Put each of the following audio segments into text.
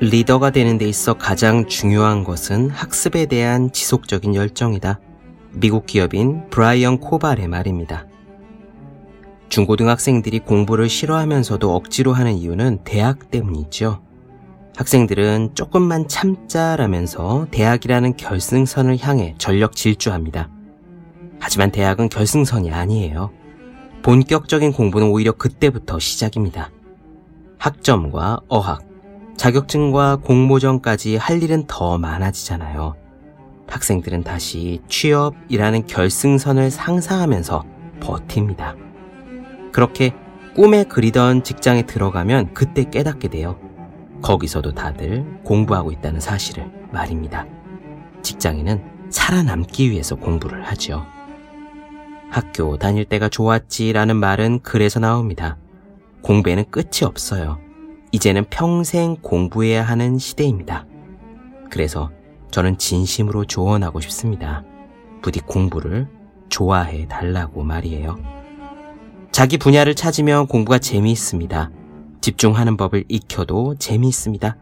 리더가 되는 데 있어 가장 중요한 것은 학습에 대한 지속적인 열정이다. 미국 기업인 브라이언 코발의 말입니다. 중고등학생들이 공부를 싫어하면서도 억지로 하는 이유는 대학 때문이죠. 학생들은 조금만 참자라면서 대학이라는 결승선을 향해 전력 질주합니다. 하지만 대학은 결승선이 아니에요. 본격적인 공부는 오히려 그때부터 시작입니다. 학점과 어학, 자격증과 공모전까지 할 일은 더 많아지잖아요. 학생들은 다시 취업이라는 결승선을 상상하면서 버팁니다. 그렇게 꿈에 그리던 직장에 들어가면 그때 깨닫게 돼요. 거기서도 다들 공부하고 있다는 사실을 말입니다. 직장인은 살아남기 위해서 공부를 하죠. 학교 다닐 때가 좋았지라는 말은 그래서 나옵니다. 공부에는 끝이 없어요. 이제는 평생 공부해야 하는 시대입니다. 그래서 저는 진심으로 조언하고 싶습니다. 부디 공부를 좋아해 달라고 말이에요. 자기 분야를 찾으면 공부가 재미있습니다. 집중하는 법을 익혀도 재미있습니다.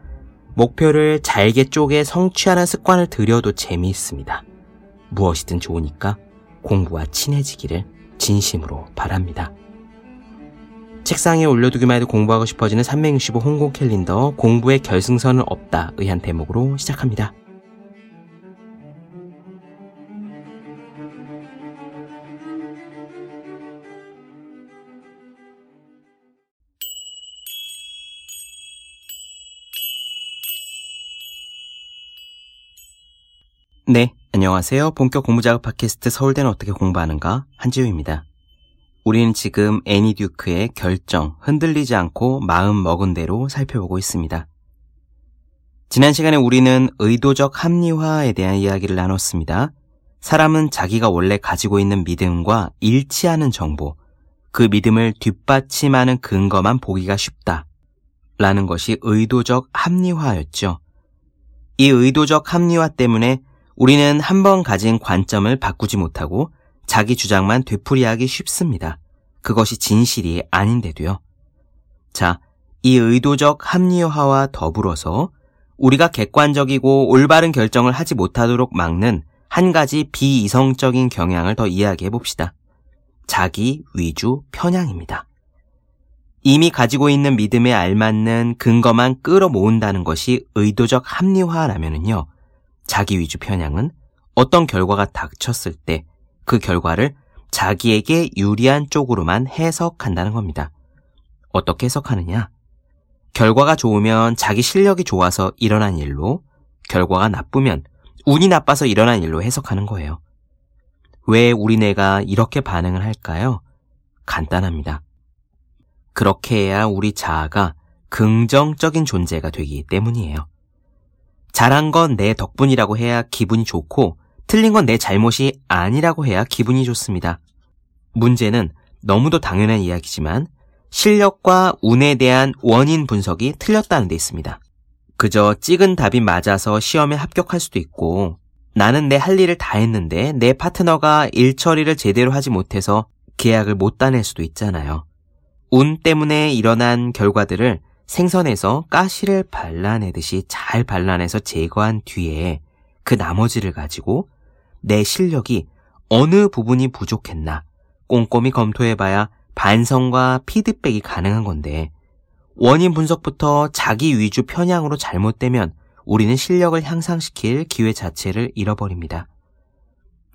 목표를 잘게 쪼개 성취하는 습관을 들여도 재미있습니다. 무엇이든 좋으니까 공부와 친해지기를 진심으로 바랍니다. 책상에 올려두기만 해도 공부하고 싶어지는 365 홍콩 캘린더 공부의 결승선은 없다 의한 대목으로 시작합니다. 네, 안녕하세요. 본격 공부 작업 팟캐스트 서울대는 어떻게 공부하는가 한지우입니다. 우리는 지금 애니 듀크의 결정, 흔들리지 않고 마음 먹은 대로 살펴보고 있습니다. 지난 시간에 우리는 의도적 합리화에 대한 이야기를 나눴습니다. 사람은 자기가 원래 가지고 있는 믿음과 일치하는 정보, 그 믿음을 뒷받침하는 근거만 보기가 쉽다. 라는 것이 의도적 합리화였죠. 이 의도적 합리화 때문에 우리는 한 번 가진 관점을 바꾸지 못하고 자기 주장만 되풀이하기 쉽습니다. 그것이 진실이 아닌데도요. 자, 이 의도적 합리화와 더불어서 우리가 객관적이고 올바른 결정을 하지 못하도록 막는 한 가지 비이성적인 경향을 더 이야기해 봅시다. 자기 위주 편향입니다. 이미 가지고 있는 믿음에 알맞는 근거만 끌어모은다는 것이 의도적 합리화라면은요. 자기 위주 편향은 어떤 결과가 닥쳤을 때 그 결과를 자기에게 유리한 쪽으로만 해석한다는 겁니다. 어떻게 해석하느냐? 결과가 좋으면 자기 실력이 좋아서 일어난 일로, 결과가 나쁘면 운이 나빠서 일어난 일로 해석하는 거예요. 왜 우리네가 이렇게 반응을 할까요? 간단합니다. 그렇게 해야 우리 자아가 긍정적인 존재가 되기 때문이에요. 잘한 건 내 덕분이라고 해야 기분이 좋고 틀린 건 내 잘못이 아니라고 해야 기분이 좋습니다. 문제는 너무도 당연한 이야기지만 실력과 운에 대한 원인 분석이 틀렸다는 데 있습니다. 그저 찍은 답이 맞아서 시험에 합격할 수도 있고 나는 내 할 일을 다 했는데 내 파트너가 일 처리를 제대로 하지 못해서 계약을 못 따낼 수도 있잖아요. 운 때문에 일어난 결과들을 생선에서 가시를 발라내듯이 잘 발라내서 제거한 뒤에 그 나머지를 가지고 내 실력이 어느 부분이 부족했나 꼼꼼히 검토해봐야 반성과 피드백이 가능한 건데 원인 분석부터 자기 위주 편향으로 잘못되면 우리는 실력을 향상시킬 기회 자체를 잃어버립니다.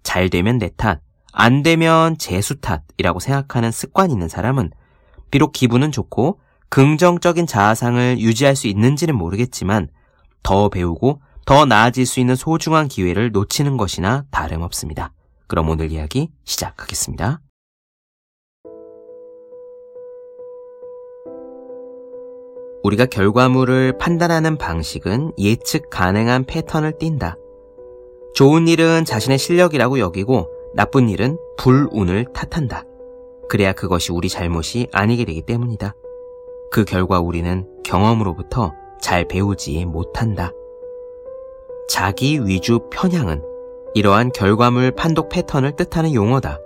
잘 되면 내 탓, 안 되면 재수 탓이라고 생각하는 습관이 있는 사람은 비록 기분은 좋고 긍정적인 자아상을 유지할 수 있는지는 모르겠지만 더 배우고 더 나아질 수 있는 소중한 기회를 놓치는 것이나 다름없습니다. 그럼 오늘 이야기 시작하겠습니다. 우리가 결과물을 판단하는 방식은 예측 가능한 패턴을 띈다. 좋은 일은 자신의 실력이라고 여기고 나쁜 일은 불운을 탓한다. 그래야 그것이 우리 잘못이 아니게 되기 때문이다. 그 결과 우리는 경험으로부터 잘 배우지 못한다. 자기 위주 편향은 이러한 결과물 판독 패턴을 뜻하는 용어다.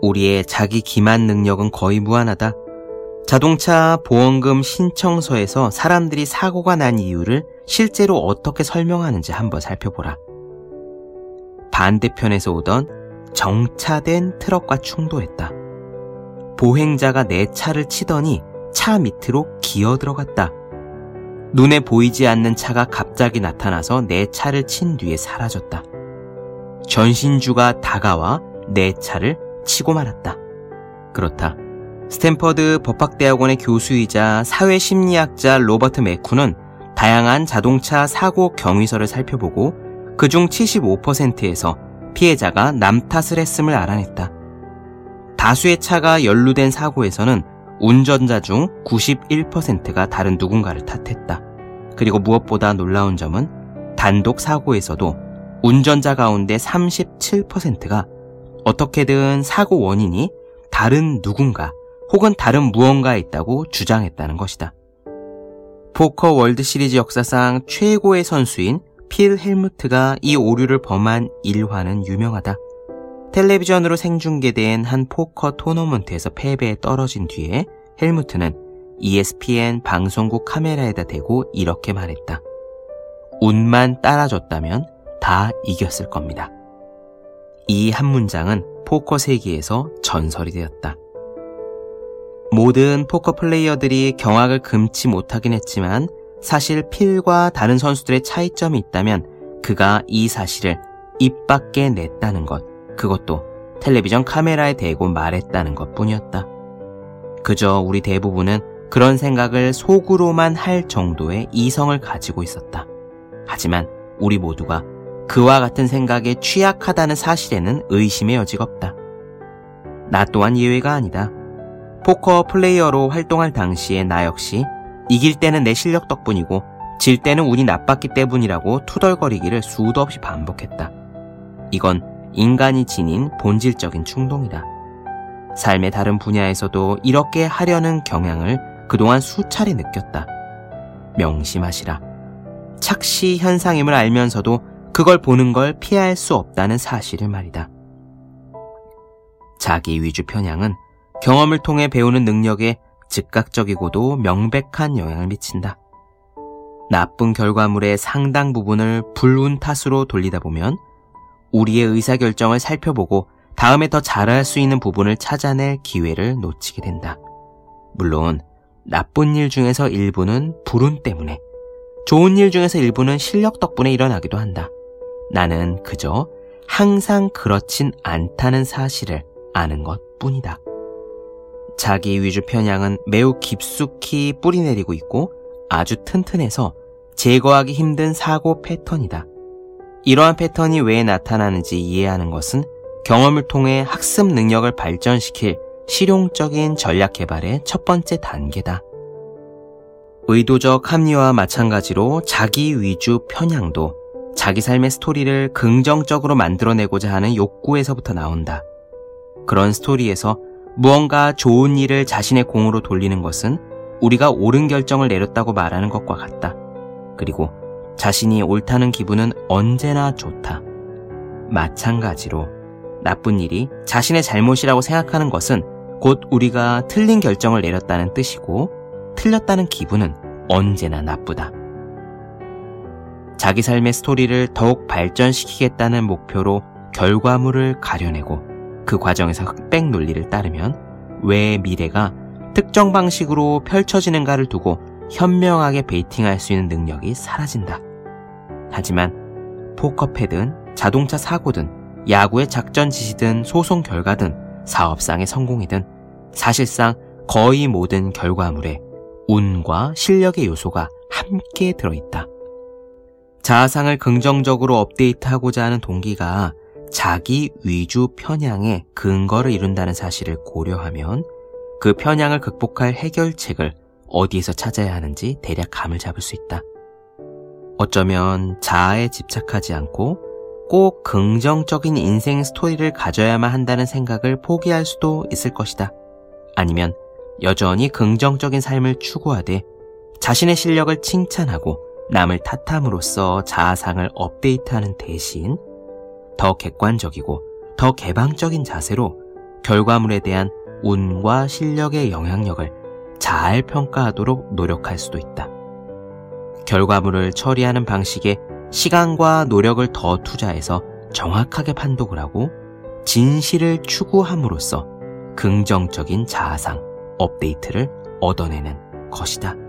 우리의 자기 기만 능력은 거의 무한하다. 자동차 보험금 신청서에서 사람들이 사고가 난 이유를 실제로 어떻게 설명하는지 한번 살펴보라. 반대편에서 오던 정차된 트럭과 충돌했다. 보행자가 내 차를 치더니 차 밑으로 기어 들어갔다. 눈에 보이지 않는 차가 갑자기 나타나서 내 차를 친 뒤에 사라졌다. 전신주가 다가와 내 차를 치고 말았다. 그렇다. 스탠퍼드 법학대학원의 교수이자 사회심리학자 로버트 메쿠는 다양한 자동차 사고 경위서를 살펴보고 그중 75%에서 피해자가 남 탓을 했음을 알아냈다. 다수의 차가 연루된 사고에서는 운전자 중 91%가 다른 누군가를 탓했다. 그리고 무엇보다 놀라운 점은 단독 사고에서도 운전자 가운데 37%가 어떻게든 사고 원인이 다른 누군가 혹은 다른 무언가에 있다고 주장했다는 것이다. 포커 월드 시리즈 역사상 최고의 선수인 필 헬뮤스가 이 오류를 범한 일화는 유명하다. 텔레비전으로 생중계된 한 포커 토너먼트에서 패배에 떨어진 뒤에 헬뮤스는 ESPN 방송국 카메라에다 대고 이렇게 말했다. 운만 따라줬다면 다 이겼을 겁니다. 이 한 문장은 포커 세계에서 전설이 되었다. 모든 포커 플레이어들이 경악을 금치 못하긴 했지만 사실 필과 다른 선수들의 차이점이 있다면 그가 이 사실을 입 밖에 냈다는 것, 그것도 텔레비전 카메라에 대고 말했다는 것 뿐이었다. 그저 우리 대부분은 그런 생각을 속으로만 할 정도의 이성을 가지고 있었다. 하지만 우리 모두가 그와 같은 생각에 취약하다는 사실에는 의심의 여지가 없다. 나 또한 예외가 아니다. 포커 플레이어로 활동할 당시에 나 역시 이길 때는 내 실력 덕분이고 질 때는 운이 나빴기 때문이라고 투덜거리기를 수도 없이 반복했다. 이건 인간이 지닌 본질적인 충동이다. 삶의 다른 분야에서도 이렇게 하려는 경향을 그동안 수차례 느꼈다. 명심하시라. 착시 현상임을 알면서도 그걸 보는 걸 피할 수 없다는 사실을 말이다. 자기 위주 편향은 경험을 통해 배우는 능력에 즉각적이고도 명백한 영향을 미친다. 나쁜 결과물의 상당 부분을 불운 탓으로 돌리다 보면 우리의 의사결정을 살펴보고 다음에 더 잘할 수 있는 부분을 찾아낼 기회를 놓치게 된다. 물론 나쁜 일 중에서 일부는 불운 때문에 좋은 일 중에서 일부는 실력 덕분에 일어나기도 한다. 나는 그저 항상 그렇진 않다는 사실을 아는 것 뿐이다. 자기 위주 편향은 매우 깊숙이 뿌리내리고 있고 아주 튼튼해서 제거하기 힘든 사고 패턴이다. 이러한 패턴이 왜 나타나는지 이해하는 것은 경험을 통해 학습 능력을 발전시킬 실용적인 전략 개발의 첫 번째 단계다. 의도적 합리화와 마찬가지로 자기 위주 편향도 자기 삶의 스토리를 긍정적으로 만들어내고자 하는 욕구에서부터 나온다. 그런 스토리에서 무언가 좋은 일을 자신의 공으로 돌리는 것은 우리가 옳은 결정을 내렸다고 말하는 것과 같다. 그리고 자신이 옳다는 기분은 언제나 좋다. 마찬가지로 나쁜 일이 자신의 잘못이라고 생각하는 것은 곧 우리가 틀린 결정을 내렸다는 뜻이고 틀렸다는 기분은 언제나 나쁘다. 자기 삶의 스토리를 더욱 발전시키겠다는 목표로 결과물을 가려내고 그 과정에서 흑백 논리를 따르면 왜 미래가 특정 방식으로 펼쳐지는가를 두고 현명하게 베이팅할 수 있는 능력이 사라진다. 하지만 포커패든 자동차 사고든 야구의 작전 지시든 소송 결과든 사업상의 성공이든 사실상 거의 모든 결과물에 운과 실력의 요소가 함께 들어있다. 자아상을 긍정적으로 업데이트하고자 하는 동기가 자기 위주 편향의 근거를 이룬다는 사실을 고려하면 그 편향을 극복할 해결책을 어디에서 찾아야 하는지 대략 감을 잡을 수 있다. 어쩌면 자아에 집착하지 않고 꼭 긍정적인 인생 스토리를 가져야만 한다는 생각을 포기할 수도 있을 것이다. 아니면 여전히 긍정적인 삶을 추구하되 자신의 실력을 칭찬하고 남을 탓함으로써 자아상을 업데이트하는 대신 더 객관적이고 더 개방적인 자세로 결과물에 대한 운과 실력의 영향력을 잘 평가하도록 노력할 수도 있다. 결과물을 처리하는 방식에 시간과 노력을 더 투자해서 정확하게 판독을 하고 진실을 추구함으로써 긍정적인 자아상, 업데이트를 얻어내는 것이다.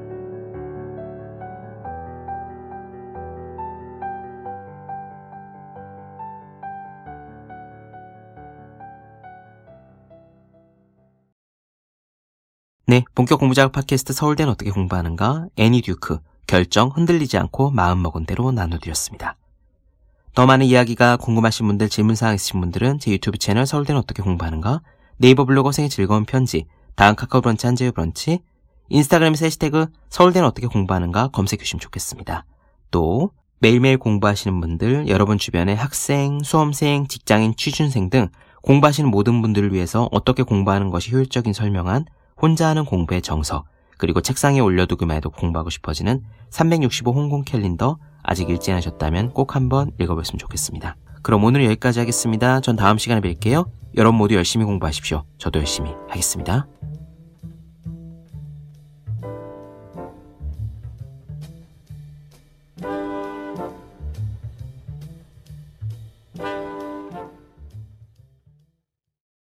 네, 본격 공부작업 팟캐스트 서울대는 어떻게 공부하는가? 애니 듀크, 결정 흔들리지 않고 마음먹은 대로 나눠드렸습니다. 더 많은 이야기가 궁금하신 분들, 질문사항 있으신 분들은 제 유튜브 채널 서울대는 어떻게 공부하는가? 네이버 블로그 생의 즐거운 편지, 다음 카카오 브런치 한재유 브런치, 인스타그램에서 해시태그 서울대는 어떻게 공부하는가 검색해 주시면 좋겠습니다. 또 매일매일 공부하시는 분들, 여러분 주변의 학생, 수험생, 직장인, 취준생 등 공부하시는 모든 분들을 위해서 어떻게 공부하는 것이 효율적인 설명한 혼자 하는 공부의 정석, 그리고 책상에 올려두기만 해도 공부하고 싶어지는 365 홍콩 캘린더 아직 읽지 않으셨다면 꼭 한번 읽어보셨으면 좋겠습니다. 그럼 오늘 여기까지 하겠습니다. 전 다음 시간에 뵐게요. 여러분 모두 열심히 공부하십시오. 저도 열심히 하겠습니다.